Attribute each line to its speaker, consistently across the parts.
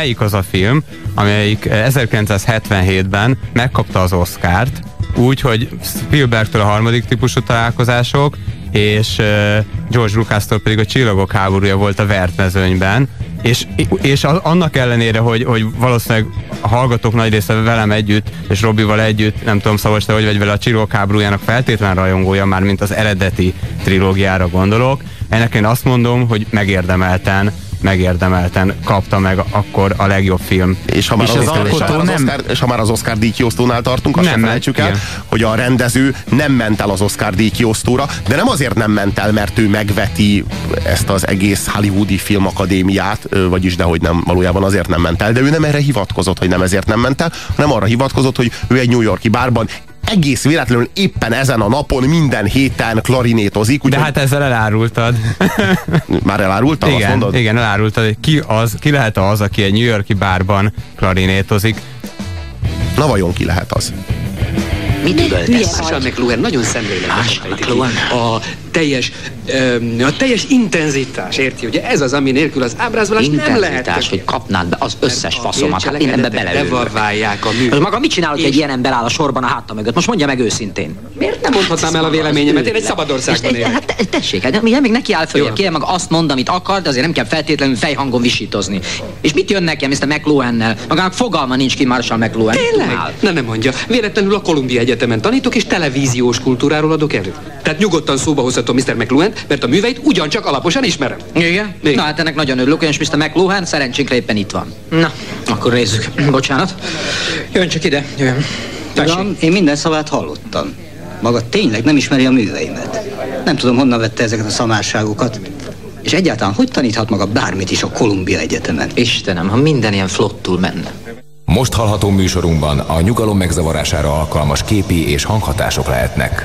Speaker 1: melyik az a film, amelyik 1977-ben megkapta az Oscárt, úgy, hogy Spielbergtől a harmadik típusú találkozások, és George Lucas-tól pedig a Csillagok háborúja volt a vertmezőnyben, és, és annak ellenére, hogy, hogy valószínűleg a hallgatók nagy része velem együtt, és Robival együtt, nem tudom, Szavas, te hogy vagy vele a Csillagok háborújának feltétlen rajongója, már mint az eredeti trilógiára gondolok, ennek én azt mondom, hogy megérdemelten megérdemelten kapta meg akkor a legjobb film.
Speaker 2: És ha már, és az, Oscar, és ha már az, Oscar, és ha már az Oscar díjkiosztónál tartunk, azt nem felejtsük el, hogy a rendező nem ment el az Oscar díjkiosztóra, de nem azért nem ment el, mert ő megveti ezt az egész hollywoodi filmakadémiát, vagyis dehogy nem, valójában azért nem ment el, de ő nem erre hivatkozott, hogy nem ezért nem ment el, hanem arra hivatkozott, hogy ő egy New Yorki bárban egész véletlenül éppen ezen a napon minden héten klarinétozik.
Speaker 1: Úgy, De hát ezzel elárultad.
Speaker 2: Már elárultad,
Speaker 1: igen,
Speaker 2: azt mondod?
Speaker 1: Igen, elárultad, hogy ki, az, ki lehet az, aki egy New Yorki bárban klarinétozik.
Speaker 2: Na vajon ki lehet az?
Speaker 3: Mit üvöltesz? Marshall McLuhan nagyon szemléletes. A teljes, a teljes intenzitás, érti? Ugye ez az, ami nélkül az ábrázolás nem lehet.
Speaker 4: hogy kapnád be az összes faszomat, hát én ebbe
Speaker 3: beleülök. a mű.
Speaker 4: Most maga mit csinálok, hogy egy ilyen ember áll a sorban a háta mögött? Most mondja meg őszintén.
Speaker 3: Miért nem mondhatnám el a véleményemet? Én egy szabad országban élek.
Speaker 4: Hát tessék, hát még neki áll föl, kérem meg azt mond, amit akar, de azért nem kell feltétlenül fejhangon visítozni. És mit jön nekem, Mr. McLuhannel? Magának fogalma nincs ki Marshall McLuhan.
Speaker 3: Tényleg? Na nem mondja. Véletlenül a Columbia Egyetemen tanítok, és televíziós kultúráról adok elő. Tehát nyugodtan szóba hozhatom Mr. McLuhan, mert a műveit ugyancsak alaposan ismerem.
Speaker 4: Igen? Igen. Na hát ennek nagyon örülök, és Mr. McLuhan szerencsénkre éppen itt van. Na, akkor nézzük. Bocsánat. Jön csak ide, jön.
Speaker 5: Uram, én minden szavát hallottam. Maga tényleg nem ismeri a műveimet. Nem tudom, honnan vette ezeket a szamárságokat. És egyáltalán hogy taníthat maga bármit is a Kolumbia Egyetemen?
Speaker 4: Istenem, ha minden ilyen flottul menne.
Speaker 6: Most hallható műsorunkban a nyugalom megzavarására alkalmas képi és hanghatások lehetnek.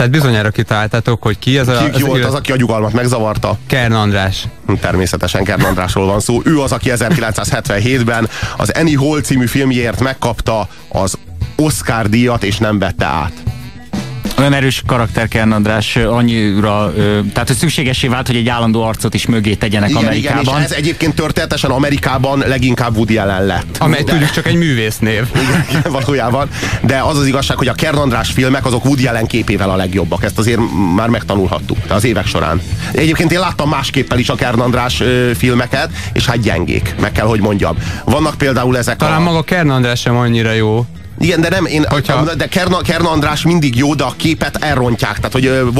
Speaker 1: Tehát bizonyára kitaláltátok, hogy ki az
Speaker 2: a... Ki, ki volt az, aki a nyugalmat megzavarta?
Speaker 1: Kern András.
Speaker 2: Hm, természetesen Kern Andrásról van szó. Ő az, aki 1977-ben az Annie Hall című filmjéért megkapta az Oscar díjat, és nem vette át
Speaker 7: olyan erős karakter Kern András annyira, tehát hogy szükségesé vált, hogy egy állandó arcot is mögé tegyenek igen, Amerikában. Igen,
Speaker 2: és ez egyébként történetesen Amerikában leginkább Woody Allen lett.
Speaker 1: Amely tudjuk csak egy művésznév.
Speaker 2: Igen, igen, valójában. De az az igazság, hogy a Kern András filmek azok Woody Allen képével a legjobbak. Ezt azért már megtanulhattuk az évek során. Egyébként én láttam másképpen is a Kern András filmeket, és hát gyengék, meg kell, hogy mondjam. Vannak például ezek
Speaker 1: Talán a... maga Kern András sem annyira jó.
Speaker 2: Igen, de nem, én, Hogyha... de Kerna, Kerna András mindig jó, de a képet elrontják. Tehát, hogy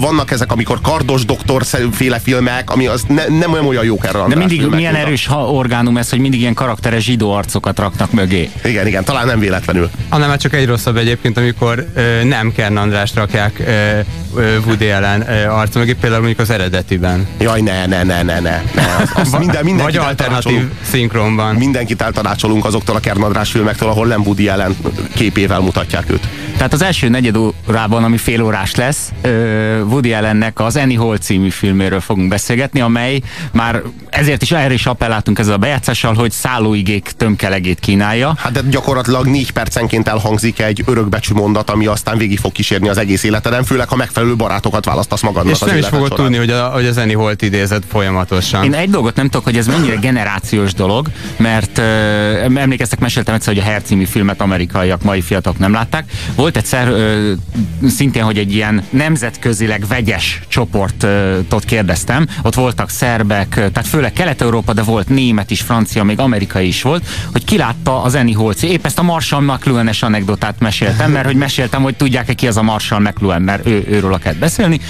Speaker 2: vannak ezek, amikor kardos doktor féle filmek, ami az ne, nem olyan, olyan jó Kerna András
Speaker 7: De mindig
Speaker 2: filmek,
Speaker 7: milyen erős ha orgánum ez, hogy mindig ilyen karakteres zsidó arcokat raknak mögé.
Speaker 2: Igen, igen, talán nem véletlenül.
Speaker 1: Hanem már csak egy rosszabb egyébként, amikor ö, nem Kerna András rakják ö, ö, Woody Allen arc mögé, például mondjuk az eredetiben.
Speaker 2: Jaj, ne, ne, ne, ne, ne. ne. Az, az minden,
Speaker 1: Vagy alternatív szinkronban.
Speaker 2: Mindenkit eltanácsolunk azoktól a Kerna András filmektől, ahol nem Woody Allen képével mutatják őt.
Speaker 7: Tehát az első negyed órában, ami fél órás lesz, Woody Allennek az Annie Hall című filméről fogunk beszélgetni, amely már ezért is erre is appelláltunk ezzel a bejátszással, hogy szállóigék tömkelegét kínálja.
Speaker 2: Hát de gyakorlatilag négy percenként elhangzik egy örökbecsű mondat, ami aztán végig fog kísérni az egész életeden, főleg ha megfelelő barátokat választasz magadnak.
Speaker 1: És
Speaker 2: az
Speaker 1: nem is fogod tudni, hogy, a, hogy az Annie Holt idézett folyamatosan.
Speaker 7: Én egy dolgot nem tudok, hogy ez mennyire generációs dolog, mert emlékeztek, meséltem egyszer, hogy a Her című filmet amerikaiak, mai fiatalok nem látták. Volt egyszer uh, szintén, hogy egy ilyen nemzetközileg vegyes csoportot kérdeztem. Ott voltak szerbek, tehát főleg Kelet-Európa, de volt német is, francia, még amerikai is volt, hogy kilátta az Annie Holci. Épp ezt a Marshall McLuhan-es anekdotát meséltem, mert hogy meséltem, hogy tudják-e ki az a Marshall McLuhan, mert ő, őről kell beszélni.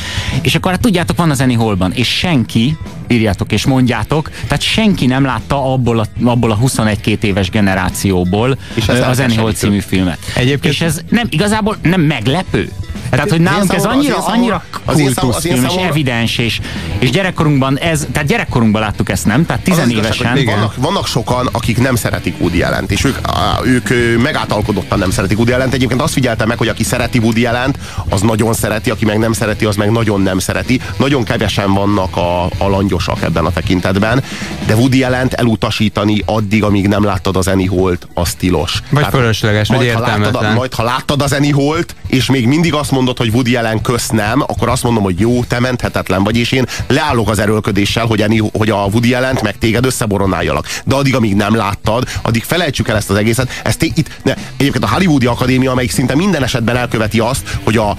Speaker 7: És akkor hát tudjátok, van az Annie Hallban, és senki, írjátok és mondjátok, tehát senki nem látta abból a, abból a 21-2 éves generációból és az Annie Hall című filmet. Egyébként... És ez nem igazából nem meglepő. Tehát, hogy nálunk ez annyira, annyira kultuszfilm, és evidens, és, és gyerekkorunkban ez, tehát gyerekkorunkban láttuk ezt, nem? Tehát tizenévesen.
Speaker 2: Vannak, vannak sokan, akik nem szeretik Woody Allen-t, és ők, ők megátalkodottan nem szeretik Woody Allen-t. Egyébként azt figyeltem meg, hogy aki szereti Woody Allen-t, az nagyon szereti, aki meg nem szereti, az meg nagyon nem szereti. Nagyon kevesen vannak a, a langyosak ebben a tekintetben, de Woody Allen-t elutasítani addig, amíg nem láttad az Annie Holt, az tilos.
Speaker 1: Vagy Tehát, fölösleges, vagy értelmetlen.
Speaker 2: Majd, ha láttad az Annie Holt, és még mindig azt mondod, hogy Woody Allen kösz nem, akkor azt mondom, hogy jó, te menthetetlen vagy, és én leállok az erőlködéssel, hogy, eni, hogy a Woody Allen meg téged összeboronáljalak. De addig, amíg nem láttad, addig felejtsük el ezt az egészet. Ezt itt, ne, egyébként a Hollywoodi Akadémia, amelyik szinte minden esetben elköveti azt, hogy a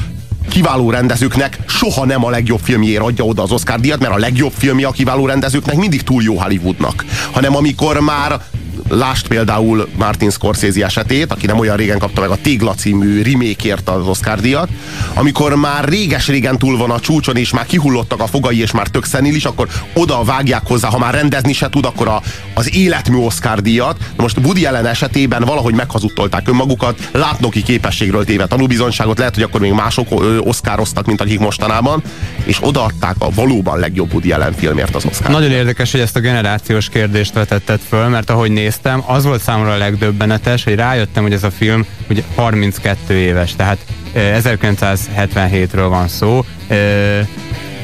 Speaker 2: kiváló rendezőknek soha nem a legjobb filmjéért adja oda az Oscar díjat, mert a legjobb filmje a kiváló rendezőknek mindig túl jó Hollywoodnak. Hanem amikor már Lást például Martin Scorsese esetét, aki nem olyan régen kapta meg a Tégla című remake az Oscar díjat, amikor már réges-régen túl van a csúcson, és már kihullottak a fogai, és már tök is, akkor oda vágják hozzá, ha már rendezni se tud, akkor a, az életmű Oscar díjat. Na most Woody Allen esetében valahogy meghazudtolták önmagukat, látnoki képességről téve tanúbizonságot, lehet, hogy akkor még mások oszkároztak, mint akik mostanában, és odaadták a valóban legjobb Woody Allen filmért az Oscar.
Speaker 1: Nagyon érdekes, hogy ezt a generációs kérdést vetetted föl, mert ahogy néz néztem, az volt számomra a legdöbbenetes, hogy rájöttem, hogy ez a film ugye 32 éves, tehát 1977-ről van szó,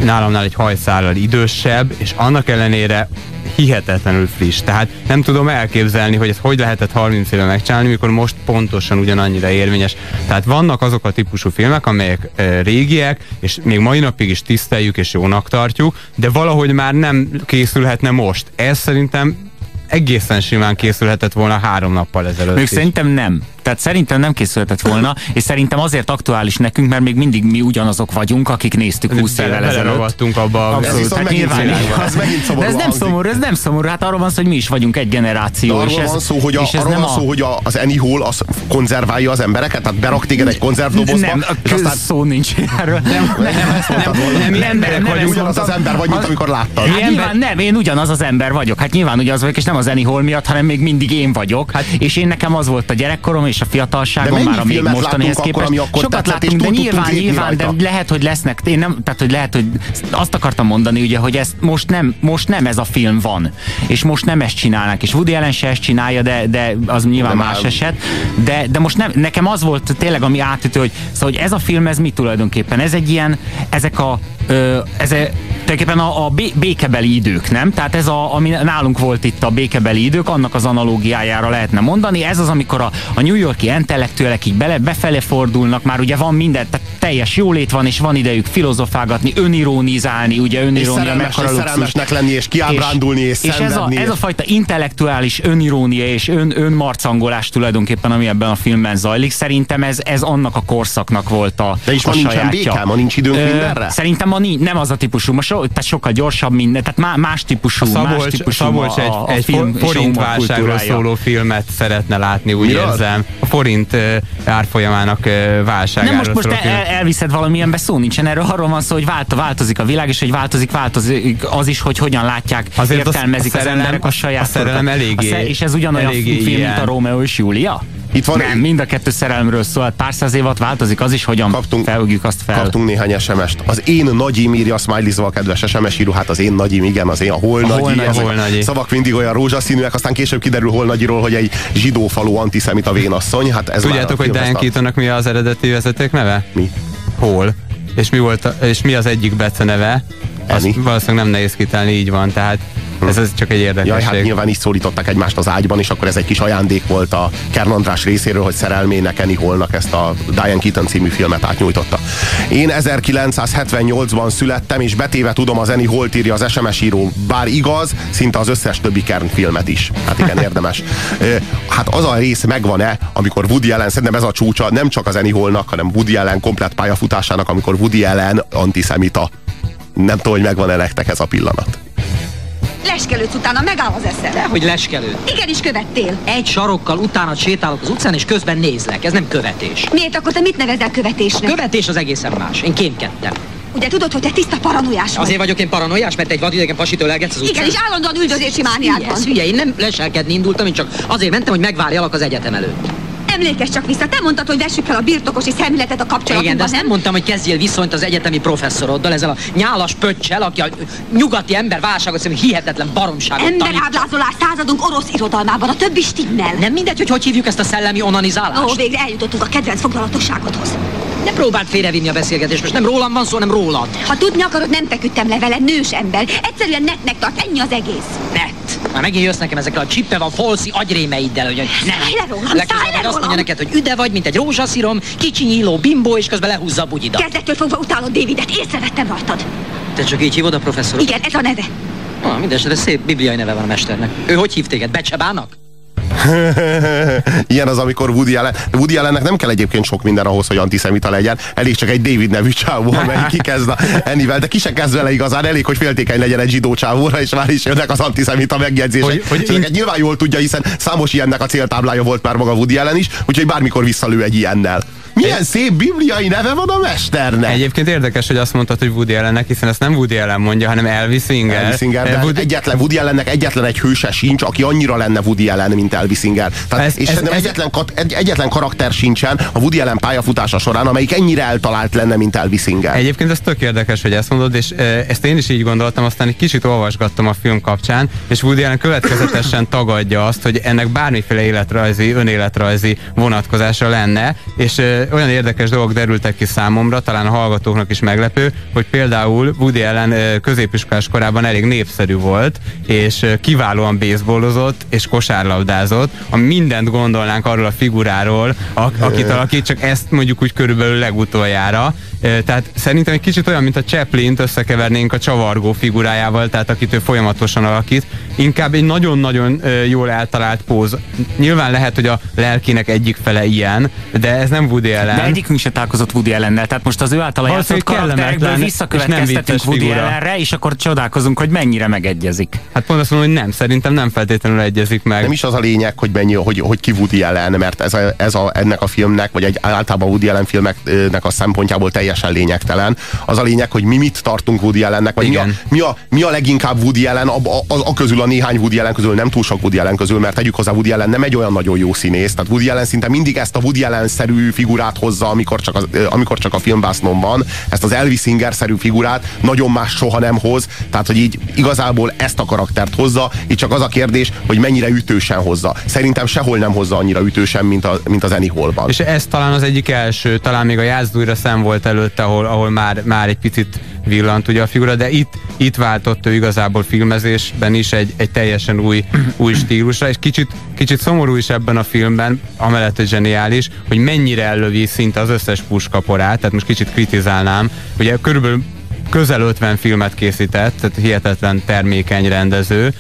Speaker 1: nálamnál egy hajszállal idősebb, és annak ellenére hihetetlenül friss. Tehát nem tudom elképzelni, hogy ez hogy lehetett 30 éve megcsinálni, mikor most pontosan ugyanannyira érvényes. Tehát vannak azok a típusú filmek, amelyek e, régiek, és még mai napig is tiszteljük és jónak tartjuk, de valahogy már nem készülhetne most. Ez szerintem egészen simán készülhetett volna három nappal ezelőtt.
Speaker 7: Még szerintem nem. Tehát szerintem nem készülhetett volna, és szerintem azért aktuális nekünk, mert még mindig mi ugyanazok vagyunk, akik néztük 20 évvel ezelőtt.
Speaker 1: abba.
Speaker 7: Abszolút, hát nyilván, ez, de ez nem szomorú, ez nem szomorú, hát arról van szó, hogy mi is vagyunk egy generáció.
Speaker 2: De arról
Speaker 7: és
Speaker 2: van szó, hogy, a, és ez arról nem van szó, hogy a, az Annie Hall az konzerválja az embereket, tehát berak téged egy konzervdobozba.
Speaker 7: Nem, és aztán... szó nincs erről. Nem, nem,
Speaker 2: nem, nem, nem, nem, ugyanaz az ember vagy, mint amikor láttad.
Speaker 7: Hát nyilván nem, én ugyanaz az ember vagyok. Hát nyilván ugyanaz vagyok, és nem az Annie Hall miatt, hanem még mindig én vagyok. Hát, és én nekem az volt a gyerekkorom, és a fiatalságom már a még mostanihez képest. Akkor, akkor Sokat láttunk, de nyilván, nyilván, de lehet, hogy lesznek, én nem, tehát hogy lehet, hogy azt akartam mondani, ugye, hogy ez most nem, most nem ez a film van, és most nem ezt csinálnak, és Woody Allen se ezt csinálja, de, de az nyilván de más már... eset, de, de most nem, nekem az volt tényleg, ami átütő, hogy, szóval, hogy ez a film, ez mi tulajdonképpen? Ez egy ilyen, ezek a, ö, ez a, tulajdonképpen a, a békebeli idők, nem? Tehát ez a, ami nálunk volt itt a békebeli idők, annak az analógiájára lehetne mondani. Ez az, amikor a, a New Yorki intellektuelek így bele, befele fordulnak, már ugye van minden, tehát teljes jólét van, és van idejük filozofálgatni, önironizálni, ugye önirónia
Speaker 2: és szerelmesnek lenni, és kiábrándulni, és, és, és
Speaker 7: ez, a, ez a fajta intellektuális önirónia és ön, önmarcangolás tulajdonképpen, ami ebben a filmben zajlik, szerintem ez, ez annak a korszaknak volt a
Speaker 2: De is
Speaker 7: a
Speaker 2: ma nincsen béke, ma nincs időnk Ö, mindenre?
Speaker 7: Szerintem ma nincs, nem az a típusú, ma so, tehát sokkal gyorsabb minden, tehát más típusú,
Speaker 1: Szabolcs,
Speaker 7: más típusú
Speaker 1: Szabolcs a, egy, a, a egy film forintválságról szóló filmet szeretne látni, úgy Miről? érzem. A forint árfolyamának válságáról
Speaker 7: Nem most, most el, elviszed valamilyenbe, szó nincsen. Erről, arról van szó, hogy vált, változik a világ, és hogy változik, változik az is, hogy hogyan látják, Azért értelmezik a, a az emberek a saját
Speaker 1: a szerelem eléggé, a
Speaker 7: És ez ugyanolyan film, mint a Rómeó és Júlia? Itt van nem, mind a kettő szerelemről szól, pár száz évat változik az is, hogyan kaptunk, felügjük azt fel.
Speaker 2: Kaptunk néhány SMS-t. Az én nagyim írja smiley a kedves SMS író, hát az én nagyim, igen, az én a hol a nagyi. Hol nagyi. Szavak mindig olyan rózsaszínűek, aztán később kiderül hol nagyiról, hogy egy zsidófalú antiszemita vénasszony. Hát ez
Speaker 1: Tudjátok, hogy Dan Keatonnak mi az eredeti vezeték neve?
Speaker 2: Mi?
Speaker 1: Hol. És mi, volt a, és mi az egyik Bece Azt valószínűleg nem nehéz kitálni, így van. Tehát ez, ez csak egy érdekesség.
Speaker 2: Jaj, hát nyilván is szólítottak egymást az ágyban, és akkor ez egy kis ajándék volt a Kern András részéről, hogy szerelmének Annie Hallnak ezt a Diane Keaton című filmet átnyújtotta. Én 1978-ban születtem, és betéve tudom, az Annie Hall írja az SMS író, bár igaz, szinte az összes többi Kern filmet is. Hát igen, érdemes. Hát az a rész megvan-e, amikor Woody Allen, szerintem ez a csúcsa nem csak az Annie Hallnak, hanem Woody Allen komplet pályafutásának, amikor Woody Allen antiszemita. Nem tudom, hogy megvan-e nektek ez a pillanat.
Speaker 8: Leskelődsz utána, megáll az eszem.
Speaker 4: Hogy leskelőd.
Speaker 8: Igenis követtél.
Speaker 4: Egy sarokkal utána sétálok az utcán, és közben nézlek. Ez nem követés.
Speaker 8: Miért akkor te mit nevezel követésnek?
Speaker 4: Követés az egészen más. Én kémkedtem.
Speaker 8: Ugye tudod, hogy te tiszta paranoiás vagy?
Speaker 4: Azért vagyok én paranoiás, mert egy vadidegen pasitől elgetsz az utcán.
Speaker 8: Igen, és állandóan üldözési mániád van.
Speaker 4: Hülye, én nem leselkedni indultam, én csak azért mentem, hogy megvárjalak az egyetem előtt.
Speaker 8: Emlékezz csak vissza, te mondtad, hogy vessük fel a birtokosi szemléletet a kapcsolatunkban,
Speaker 4: Igen, de azt nem? mondtam, hogy kezdjél viszonyt az egyetemi professzoroddal, ezzel a nyálas pöccsel, aki a nyugati ember válságot szerint hihetetlen baromságot
Speaker 8: Emberábrázolás századunk orosz irodalmában, a többi stimmel.
Speaker 4: Nem mindegy, hogy hogy hívjuk ezt a szellemi onanizálást.
Speaker 8: Ó, végre eljutottunk a kedvenc foglalatosságodhoz.
Speaker 4: Ne próbáld félrevinni a beszélgetést, most nem rólam van szó, nem rólad.
Speaker 8: Ha tudni akarod, nem feküdtem le vele, nős ember. Egyszerűen netnek tart, ennyi az egész.
Speaker 4: Net. Már megint jössz nekem ezekkel a csippe van folszi agyrémeiddel, hogy ne.
Speaker 8: Szállj le rólam, szállj le
Speaker 4: azt mondja neked, hogy üde vagy, mint egy rózsaszírom, kicsi nyíló bimbó, és közben lehúzza a bugyidat.
Speaker 8: Kezdettől fogva utálod Davidet, észrevettem rajtad.
Speaker 4: Te csak így hívod a professzor?
Speaker 8: Igen, ez a neve.
Speaker 4: Ah, mindesetre szép bibliai neve van a mesternek. Ő hogy hív téged? Becsebának?
Speaker 2: Ilyen az, amikor Woody Allen... Woody Allennek nem kell egyébként sok minden ahhoz, hogy antiszemita legyen. Elég csak egy David nevű csávó, amely kikezd ennivel, de ki se kezd vele igazán, elég, hogy féltékeny legyen egy zsidó csávóra, és már is jönnek az antiszemita megjegyzések. Hogy, hogy én... nyilván jól tudja, hiszen számos ilyennek a céltáblája volt már maga Woody Allen is, úgyhogy bármikor visszalő egy ilyennel. Milyen egy... szép bibliai neve van a mesternek.
Speaker 1: Egyébként érdekes, hogy azt mondtad, hogy Woody Allennek, hiszen ezt nem Woody Allen mondja, hanem Elvis Singer.
Speaker 2: Elvis Singer, de Woody... egyetlen Woody Allennek egyetlen egy hőse sincs, aki annyira lenne Woody Allen, mint Elvis Singer. Tehát, ez, és ez, ez, egyetlen, egy, egyetlen karakter sincsen a Woody Allen pályafutása során, amelyik ennyire eltalált lenne, mint Elvis Singer.
Speaker 1: Egyébként ez tök érdekes, hogy ezt mondod, és e, ezt én is így gondoltam, aztán egy kicsit olvasgattam a film kapcsán, és Woody Allen következetesen tagadja azt, hogy ennek bármiféle életrajzi, önéletrajzi vonatkozása lenne, és e, olyan érdekes dolgok derültek ki számomra, talán a hallgatóknak is meglepő, hogy például Woody Allen középiskolás korában elég népszerű volt, és kiválóan baseballozott, és kosárlabdázott, a mindent gondolnánk arról a figuráról, akit alakít, csak ezt mondjuk úgy körülbelül legutoljára. Tehát szerintem egy kicsit olyan, mint a Chaplin-t összekevernénk a csavargó figurájával, tehát akit ő folyamatosan alakít. Inkább egy nagyon-nagyon jól eltalált póz. Nyilván lehet, hogy a lelkének egyik fele ilyen, de ez nem Woody Allen.
Speaker 7: De egyikünk se találkozott Woody Allennel, tehát most az ő által játszott karakterekből visszakövetkeztetünk Woody Allenre, és akkor csodálkozunk, hogy mennyire megegyezik.
Speaker 1: Hát pont azt mondom, hogy nem, szerintem nem feltétlenül egyezik meg.
Speaker 2: Nem is az a lényeg, hogy mennyi, hogy, hogy ki Woody Allen, mert ez, a, ez a, ennek a filmnek, vagy egy általában Woody Allen filmeknek a szempontjából teljesen lényegtelen. Az a lényeg, hogy mi mit tartunk Woody Allennek, vagy mi a, mi, a, mi a leginkább Woody Allen, a, a, a, a közül a néhány Woody Allen közül, nem túl sok Woody Allen közül, mert tegyük hozzá Woody Allen nem egy olyan nagyon jó színész, tehát Woody Allen szinte mindig ezt a Woody Allen-szerű figurát hozza, amikor csak, az, amikor csak a filmbásznom van, ezt az Elvis Singer-szerű figurát nagyon más soha nem hoz, tehát hogy így igazából ezt a karaktert hozza, így csak az a kérdés, hogy mennyire ütősen hozza. Szerintem sehol nem hozza annyira ütősen, mint, a, mint az Annie Hallban.
Speaker 1: És ez talán az egyik első, talán még a Játzdújra szem volt előtte, ahol, ahol már, már egy picit villant ugye a figura, de itt, itt váltott ő igazából filmezésben is egy, egy teljesen új, új stílusra, és kicsit, kicsit szomorú is ebben a filmben, amellett, hogy zseniális, hogy mennyire ellövi szinte az összes puskaporát, tehát most kicsit kritizálnám, ugye körülbelül közel 50 filmet készített, tehát hihetetlen termékeny rendező.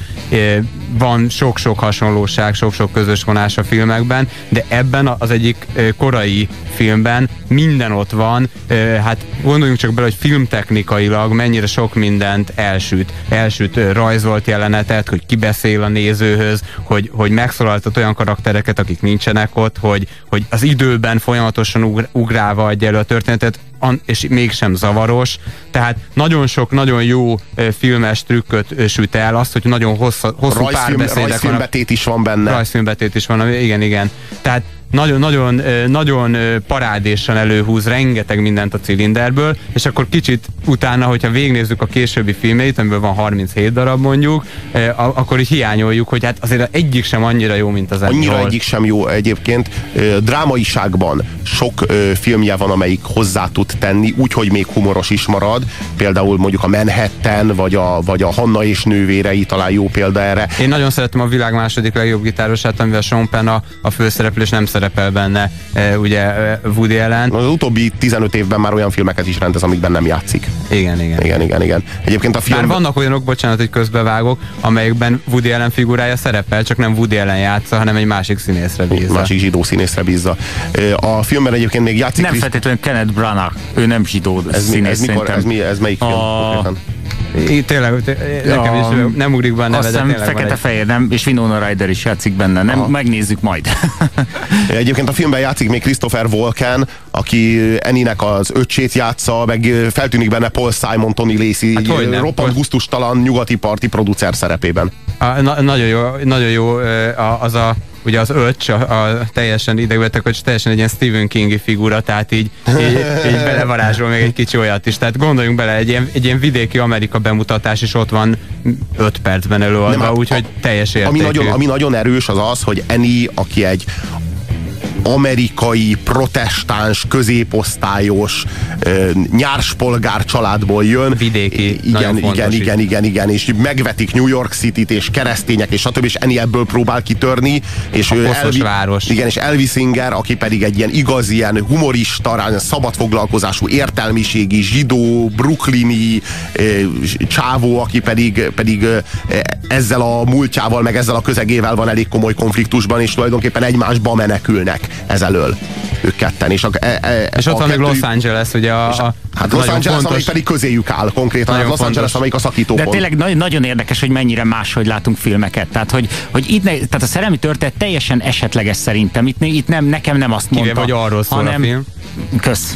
Speaker 1: Van sok-sok hasonlóság, sok-sok közös vonás a filmekben, de ebben az egyik korai filmben minden ott van. Hát gondoljunk csak bele, hogy filmtechnikailag mennyire sok mindent elsüt. Elsüt rajzolt jelenetet, hogy kibeszél a nézőhöz, hogy, hogy megszólaltat olyan karaktereket, akik nincsenek ott, hogy, hogy az időben folyamatosan ugrálva adja elő a történetet, és mégsem zavaros. Tehát nagyon sok, nagyon jó filmes trükköt süt el, azt, hogy nagyon hossza, hosszú
Speaker 2: Rajzfilm, rajzfilmbetét is van benne.
Speaker 1: Rajzfilmbetét is van, igen, igen. Tehát nagyon-nagyon nagyon parádésan előhúz rengeteg mindent a cilinderből, és akkor kicsit utána, hogyha végnézzük a későbbi filmeit, amiből van 37 darab mondjuk, akkor is hiányoljuk, hogy hát azért egyik sem annyira jó, mint az
Speaker 2: Annyira Annyira egyik sem jó egyébként. Drámaiságban sok filmje van, amelyik hozzá tud tenni, úgyhogy még humoros is marad. Például mondjuk a Manhattan, vagy a, vagy a Hanna és nővérei talán jó példa erre.
Speaker 1: Én nagyon szeretem a világ második legjobb gitárosát, amivel Sean Penn a, a főszereplő, és nem szerepel benne e, ugye e, Woody Allen.
Speaker 2: Az utóbbi 15 évben már olyan filmeket is rendez, amikben nem játszik.
Speaker 1: Igen, igen.
Speaker 2: Igen, igen, igen. Egyébként a film...
Speaker 1: Bár vannak olyanok, bocsánat, hogy közbevágok, amelyekben Woody Allen figurája szerepel, csak nem Woody Allen játsza, hanem egy másik színészre bízza.
Speaker 2: Másik zsidó színészre bízza. A filmben egyébként még játszik...
Speaker 7: Nem feltétlenül Kenneth Branagh, ő nem zsidó
Speaker 2: ez színész. Mi, ez, mikor, ez, mi, ez melyik film? A...
Speaker 1: Én tényleg, nekem is nem ugrik be a neve,
Speaker 7: de fekete-fehér, nem, és Winona Ryder is játszik benne, nem, Aha. megnézzük majd.
Speaker 2: Egyébként a filmben játszik még Christopher Walken, aki Eninek az öccsét játsza, meg feltűnik benne Paul Simon, Tony Lacey, hát roppant gusztustalan nyugati parti producer szerepében.
Speaker 1: A, na, nagyon jó, nagyon jó az a ugye az öcs, a, a teljesen idegbetek, hogy teljesen egy ilyen Stephen Kingi figura, tehát így, így, így belevarázsol még egy kicsi olyat is. Tehát gondoljunk bele, egy ilyen, egy ilyen vidéki Amerika bemutatás is ott van 5 percben előadva, úgyhogy teljes értékű.
Speaker 2: Ami nagyon, ami nagyon erős az az, hogy Eni, aki egy amerikai, protestáns, középosztályos, nyárspolgár családból jön.
Speaker 1: Vidéki.
Speaker 2: Igen, igen, igen, igen, igen, és megvetik New York City-t, és keresztények, és stb. és Eni ebből próbál kitörni. És
Speaker 1: a Elvi, város.
Speaker 2: Igen, és Elvis Singer, aki pedig egy ilyen igazi, ilyen humorista, szabadfoglalkozású, értelmiségi, zsidó, brooklyni csávó, aki pedig, pedig ezzel a múltjával, meg ezzel a közegével van elég komoly konfliktusban, és tulajdonképpen egymásba menekülnek ezelől ők ketten. És, a,
Speaker 1: e, e, és ott van még Los Angeles, ugye a, a
Speaker 2: Hát Los Angeles, fontos, amelyik pedig közéjük áll konkrétan, Los fontos. Angeles, amelyik a szakító.
Speaker 7: De tényleg nagyon, nagyon érdekes, hogy mennyire máshogy látunk filmeket. Tehát, hogy, hogy itt ne, tehát a szerelmi történet teljesen esetleges szerintem. Itt, itt nem, nekem nem azt mondta.
Speaker 1: Kivéve, hogy arról szól hanem, a film.
Speaker 7: Kösz.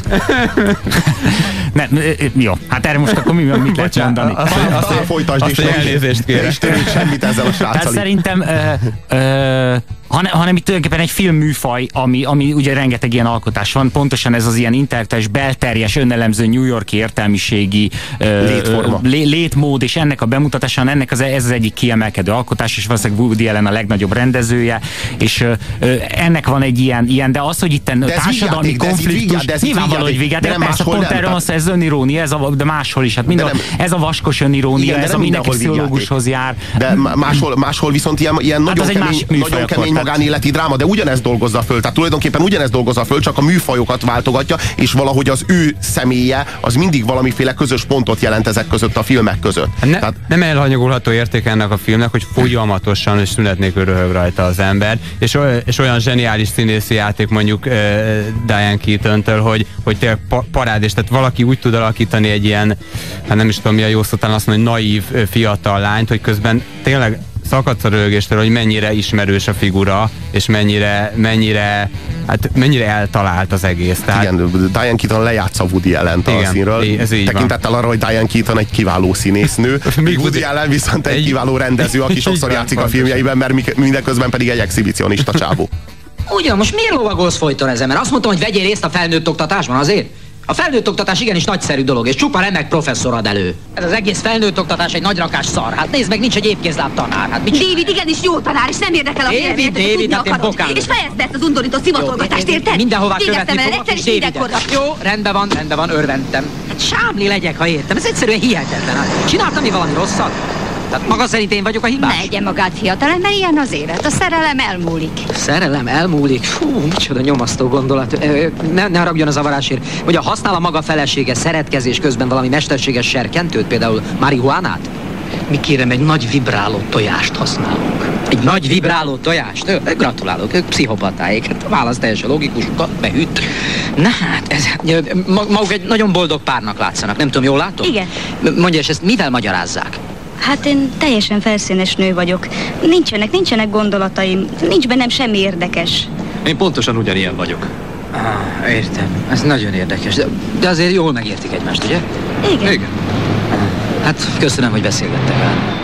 Speaker 7: nem, jó, hát erre most akkor mi, mit lehet mondani?
Speaker 2: Azt, azt, azt, azt folytasd,
Speaker 1: azt, és elnézést kérek. És
Speaker 2: semmit ezzel a sráccal.
Speaker 7: Tehát szerintem ö, ö, hanem, hanem itt tulajdonképpen egy filmműfaj, ami, ami ugye rengeteg ilyen alkotás van, pontosan ez az ilyen intellektuális, belterjes, önelemző New Yorki értelmiségi
Speaker 2: Létforma.
Speaker 7: lé, létmód, és ennek a bemutatása, ennek az, ez az egyik kiemelkedő alkotás, és valószínűleg Woody Allen a legnagyobb rendezője, és ö, ennek van egy ilyen, ilyen de az, hogy itt társadalmi konfliktus, nyilvánvaló, hogy vigyáték, de persze pont erről van ez önirónia, ez a, de máshol is, hát minden, de nem, ez a vaskos önirónia, igen, ez a mindenki pszichológushoz jár.
Speaker 2: De máshol, máshol viszont ilyen, ilyen hát nagyon, kemény, nagyon kemény magánéleti dráma, de ugyanezt dolgozza föl. Tehát tulajdonképpen ugyanezt dolgozza föl, csak a műfajokat váltogatja, és valahogy az ő személye az mindig valamiféle közös pontot jelent ezek között a filmek között.
Speaker 1: Ne, Tehát, nem elhanyagolható érték ennek a filmnek, hogy folyamatosan és szünet nélkül röhög rajta az ember, és, és olyan zseniális színészi játék mondjuk uh, Diane keaton hogy, hogy tényleg parád, és tehát valaki úgy tud alakítani egy ilyen, hát nem is tudom mi a jó szó, azt mondani, naív fiatal lányt, hogy közben tényleg szakadsz a rögéstől, hogy mennyire ismerős a figura, és mennyire, mennyire, hát mennyire eltalált az egész.
Speaker 2: Tehát... Igen, Diane Keaton lejátsza Woody allen a színről.
Speaker 1: Ez így
Speaker 2: Tekintettel arra, hogy Diane Keaton egy kiváló színésznő, míg Woody Allen viszont egy, egy kiváló rendező, aki sokszor játszik a filmjeiben, mert mindeközben pedig egy exhibicionista csávó.
Speaker 4: Ugyan, most miért lovagolsz folyton ezen? Mert azt mondtam, hogy vegyél részt a felnőtt oktatásban azért? A felnőtt oktatás igenis nagyszerű dolog, és csupa remek professzor ad elő. Ez az egész felnőtt oktatás egy nagy rakás szar. Hát nézd meg, nincs egy épkézláb tanár. Hát,
Speaker 8: mit David igenis jó tanár, és nem érdekel a
Speaker 4: David, David, hát én bokán.
Speaker 8: És fejezd ezt az undorító szimatolgatást, érted?
Speaker 4: Mindenhová követni fogok, és Davidet. Jó, rendben van, rendben van, örventem. Hát sámli legyek, ha értem. Ez egyszerűen hihetetlen. Hát, csináltam mi valami rosszat? Tehát maga szerint én vagyok a hibás?
Speaker 8: Megye magát fiatal, mert ilyen az élet. A szerelem elmúlik.
Speaker 4: Szerelem elmúlik? Fú, micsoda nyomasztó gondolat. Ne, ne haragudjon a zavarásért. Hogy a használ a maga felesége szeretkezés közben valami mesterséges serkentőt, például marihuánát? Mi kérem, egy nagy vibráló tojást használunk. Egy nagy vibráló tojást? Gratulálok, ők pszichopatáik. Hát a válasz teljesen logikus, beüt. Na hát, ez, maguk egy nagyon boldog párnak látszanak, nem tudom, jól látom?
Speaker 8: Igen.
Speaker 4: Mondja, és ezt mivel magyarázzák?
Speaker 8: Hát én teljesen felszínes nő vagyok. Nincsenek, nincsenek gondolataim. Nincs bennem semmi érdekes.
Speaker 9: Én pontosan ugyanilyen vagyok.
Speaker 4: Ah, értem. Ez nagyon érdekes. De, de azért jól megértik egymást, ugye?
Speaker 8: Igen.
Speaker 9: Igen.
Speaker 4: Hát köszönöm, hogy beszélgettek el.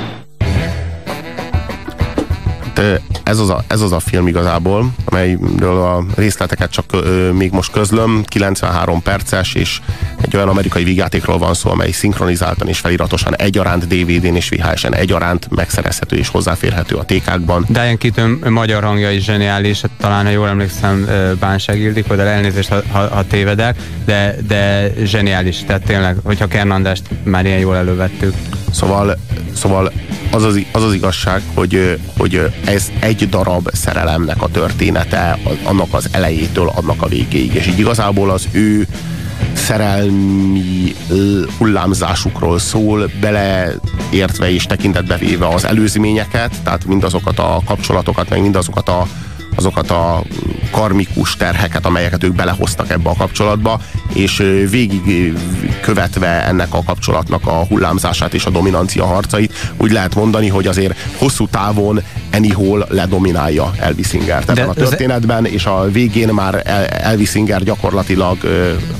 Speaker 2: Hát, ez az, a, ez az a film igazából, amelyről a részleteket csak ö, még most közlöm, 93 perces, és egy olyan amerikai vígjátékról van szó, amely szinkronizáltan és feliratosan egyaránt DVD-n és VHS-en egyaránt megszerezhető és hozzáférhető a tékákban.
Speaker 1: Diane Keaton magyar hangja is zseniális, talán ha jól emlékszem Bánság Ildikó, de elnézést, ha, ha, ha tévedek, de, de zseniális, tehát tényleg, hogyha Kernandást már ilyen jól elővettük.
Speaker 2: Szóval, szóval az, az, az az igazság, hogy, hogy ez egy darab szerelemnek a története, annak az elejétől, annak a végéig. És így igazából az ő szerelmi hullámzásukról szól, beleértve és tekintetbe véve az előzményeket, tehát mindazokat a kapcsolatokat, meg mindazokat a azokat a karmikus terheket, amelyeket ők belehoztak ebbe a kapcsolatba, és végig követve ennek a kapcsolatnak a hullámzását és a dominancia harcait, úgy lehet mondani, hogy azért hosszú távon Anyhol ledominálja Elvis Singer ebben a történetben, és a végén már Elvis Singer gyakorlatilag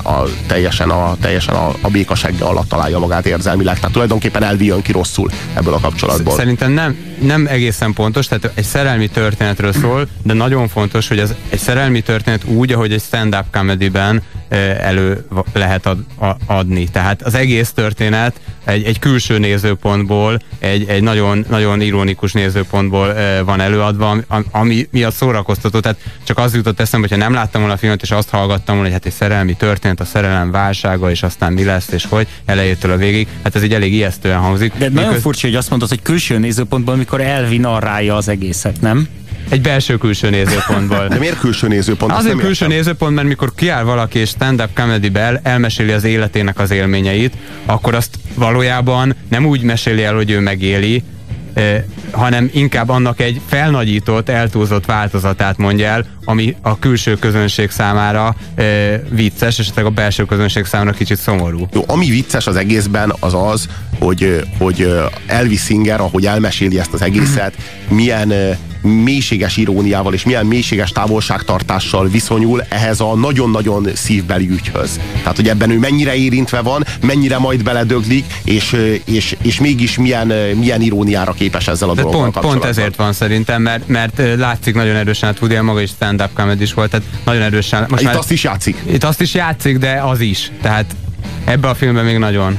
Speaker 2: a, teljesen, a, teljesen a, a békasegge alatt találja magát érzelmileg, tehát tulajdonképpen Elvi jön ki rosszul ebből a kapcsolatból.
Speaker 1: Szerintem nem, nem egészen pontos, tehát egy szerelmi történetről szól, de nagyon fontos, hogy ez egy szerelmi történet úgy, ahogy egy stand-up comedy-ben elő lehet ad, adni. Tehát az egész történet egy, egy külső nézőpontból, egy, egy nagyon, nagyon ironikus nézőpontból van előadva, ami miatt szórakoztató. Tehát csak az jutott eszembe, hogyha nem láttam volna a filmet, és azt hallgattam volna, hogy hát egy szerelmi történet, a szerelem válsága, és aztán mi lesz, és hogy elejétől a végig. Hát ez egy elég ijesztően hangzik.
Speaker 7: De nagyon Miköz... furcsa, hogy azt mondod, hogy külső nézőpontból, amikor Elvi narrálja az egészet, nem?
Speaker 1: Egy belső-külső nézőpontból.
Speaker 2: De miért külső nézőpont?
Speaker 1: Azért külső értem. nézőpont, mert mikor kiáll valaki és stand-up comedy el, elmeséli az életének az élményeit, akkor azt valójában nem úgy meséli el, hogy ő megéli, hanem inkább annak egy felnagyított, eltúlzott változatát mondja el, ami a külső közönség számára eh, vicces, és a belső közönség számára kicsit szomorú.
Speaker 2: Jó, ami vicces az egészben az az, hogy, hogy Elvis Singer, ahogy elmeséli ezt az egészet, milyen mélységes iróniával és milyen mélységes távolságtartással viszonyul ehhez a nagyon-nagyon szívbeli ügyhöz. Tehát, hogy ebben ő mennyire érintve van, mennyire majd beledöglik, és, és, és mégis milyen, milyen iróniára képes ezzel a De dologgal
Speaker 1: pont, pont ezért van szerintem, mert, mert látszik nagyon erősen, hát Woody maga is stand-up comedy is volt, tehát nagyon erősen.
Speaker 2: Most itt már, azt is játszik.
Speaker 1: Itt azt is játszik, de az is. Tehát ebbe a filmben még nagyon.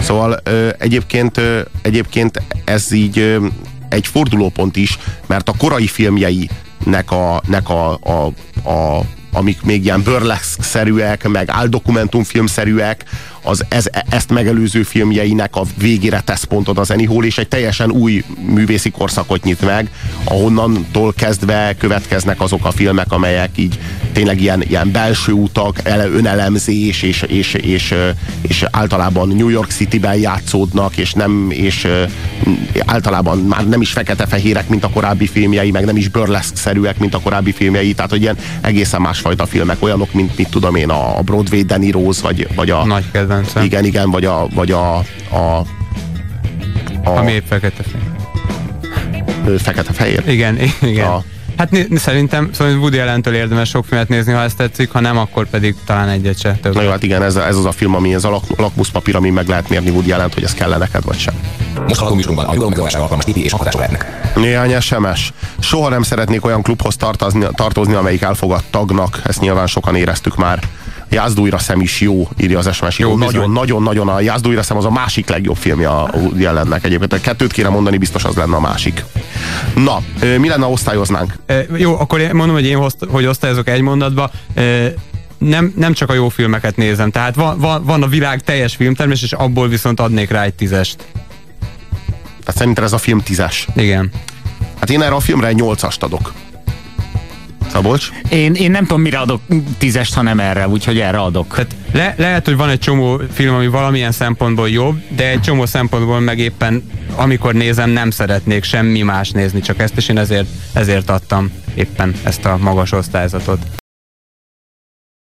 Speaker 2: Szóval ö, egyébként, ö, egyébként ez így ö, egy fordulópont is, mert a korai filmjeinek a, nek a, a, a amik még ilyen burlesque-szerűek, meg áldokumentumfilmszerűek, az ez, ezt megelőző filmjeinek a végére tesz pontot az Anyhol, és egy teljesen új művészi korszakot nyit meg, ahonnantól kezdve következnek azok a filmek, amelyek így tényleg ilyen, ilyen belső utak, ele, önelemzés, és, és, és, és általában New York City-ben játszódnak, és nem, és általában már nem is fekete-fehérek, mint a korábbi filmjei, meg nem is burlesque-szerűek, mint a korábbi filmjei, tehát hogy ilyen egészen másfajta filmek, olyanok, mint mit tudom én, a Broadway Danny Rose, vagy, vagy a...
Speaker 1: Nagy kedvencem.
Speaker 2: Igen, igen, vagy a... Vagy a, a,
Speaker 1: a Ami épp fekete-fehér.
Speaker 2: Fekete-fehér?
Speaker 1: Igen, igen. A, Hát szerintem szóval Woody Allen-től érdemes sok filmet nézni, ha ezt tetszik, ha nem, akkor pedig talán egyet se több.
Speaker 2: Na jó, hát igen, ez, ez az a film, ami ez a lak, lakmuszpapír, ami meg lehet mérni Woody allen hogy ez kell neked, vagy sem.
Speaker 6: Most hallgatunk műsorunkban a nyugalom megoldására alkalmas tipi és hatások lehetnek.
Speaker 2: Néhány SMS. Soha nem szeretnék olyan klubhoz tartozni, tartozni, amelyik elfogad tagnak. Ezt nyilván sokan éreztük már. Jázdújra szem is jó, írja az SMS. Jó, nagyon, nagyon, nagyon a Jázdújra szem az a másik legjobb filmje a jelennek egyébként. A kettőt kéne mondani, biztos az lenne a másik. Na, mi lenne, osztályoznánk?
Speaker 1: E, jó, akkor mondom, hogy én hogy osztályozok egy mondatba. E, nem, nem csak a jó filmeket nézem, tehát van, van, van a világ teljes filmtermés, és abból viszont adnék rá egy tízest.
Speaker 2: Tehát szerinted ez a film tízes?
Speaker 1: Igen.
Speaker 2: Hát én erre a filmre egy nyolcast adok. Szabolcs?
Speaker 7: Én, én nem tudom, mire adok tízest, ha nem erre, úgyhogy erre adok.
Speaker 1: Tehát le, lehet, hogy van egy csomó film, ami valamilyen szempontból jobb, de egy csomó szempontból meg éppen, amikor nézem, nem szeretnék semmi más nézni, csak ezt, és én ezért, ezért adtam éppen ezt a magas osztályzatot.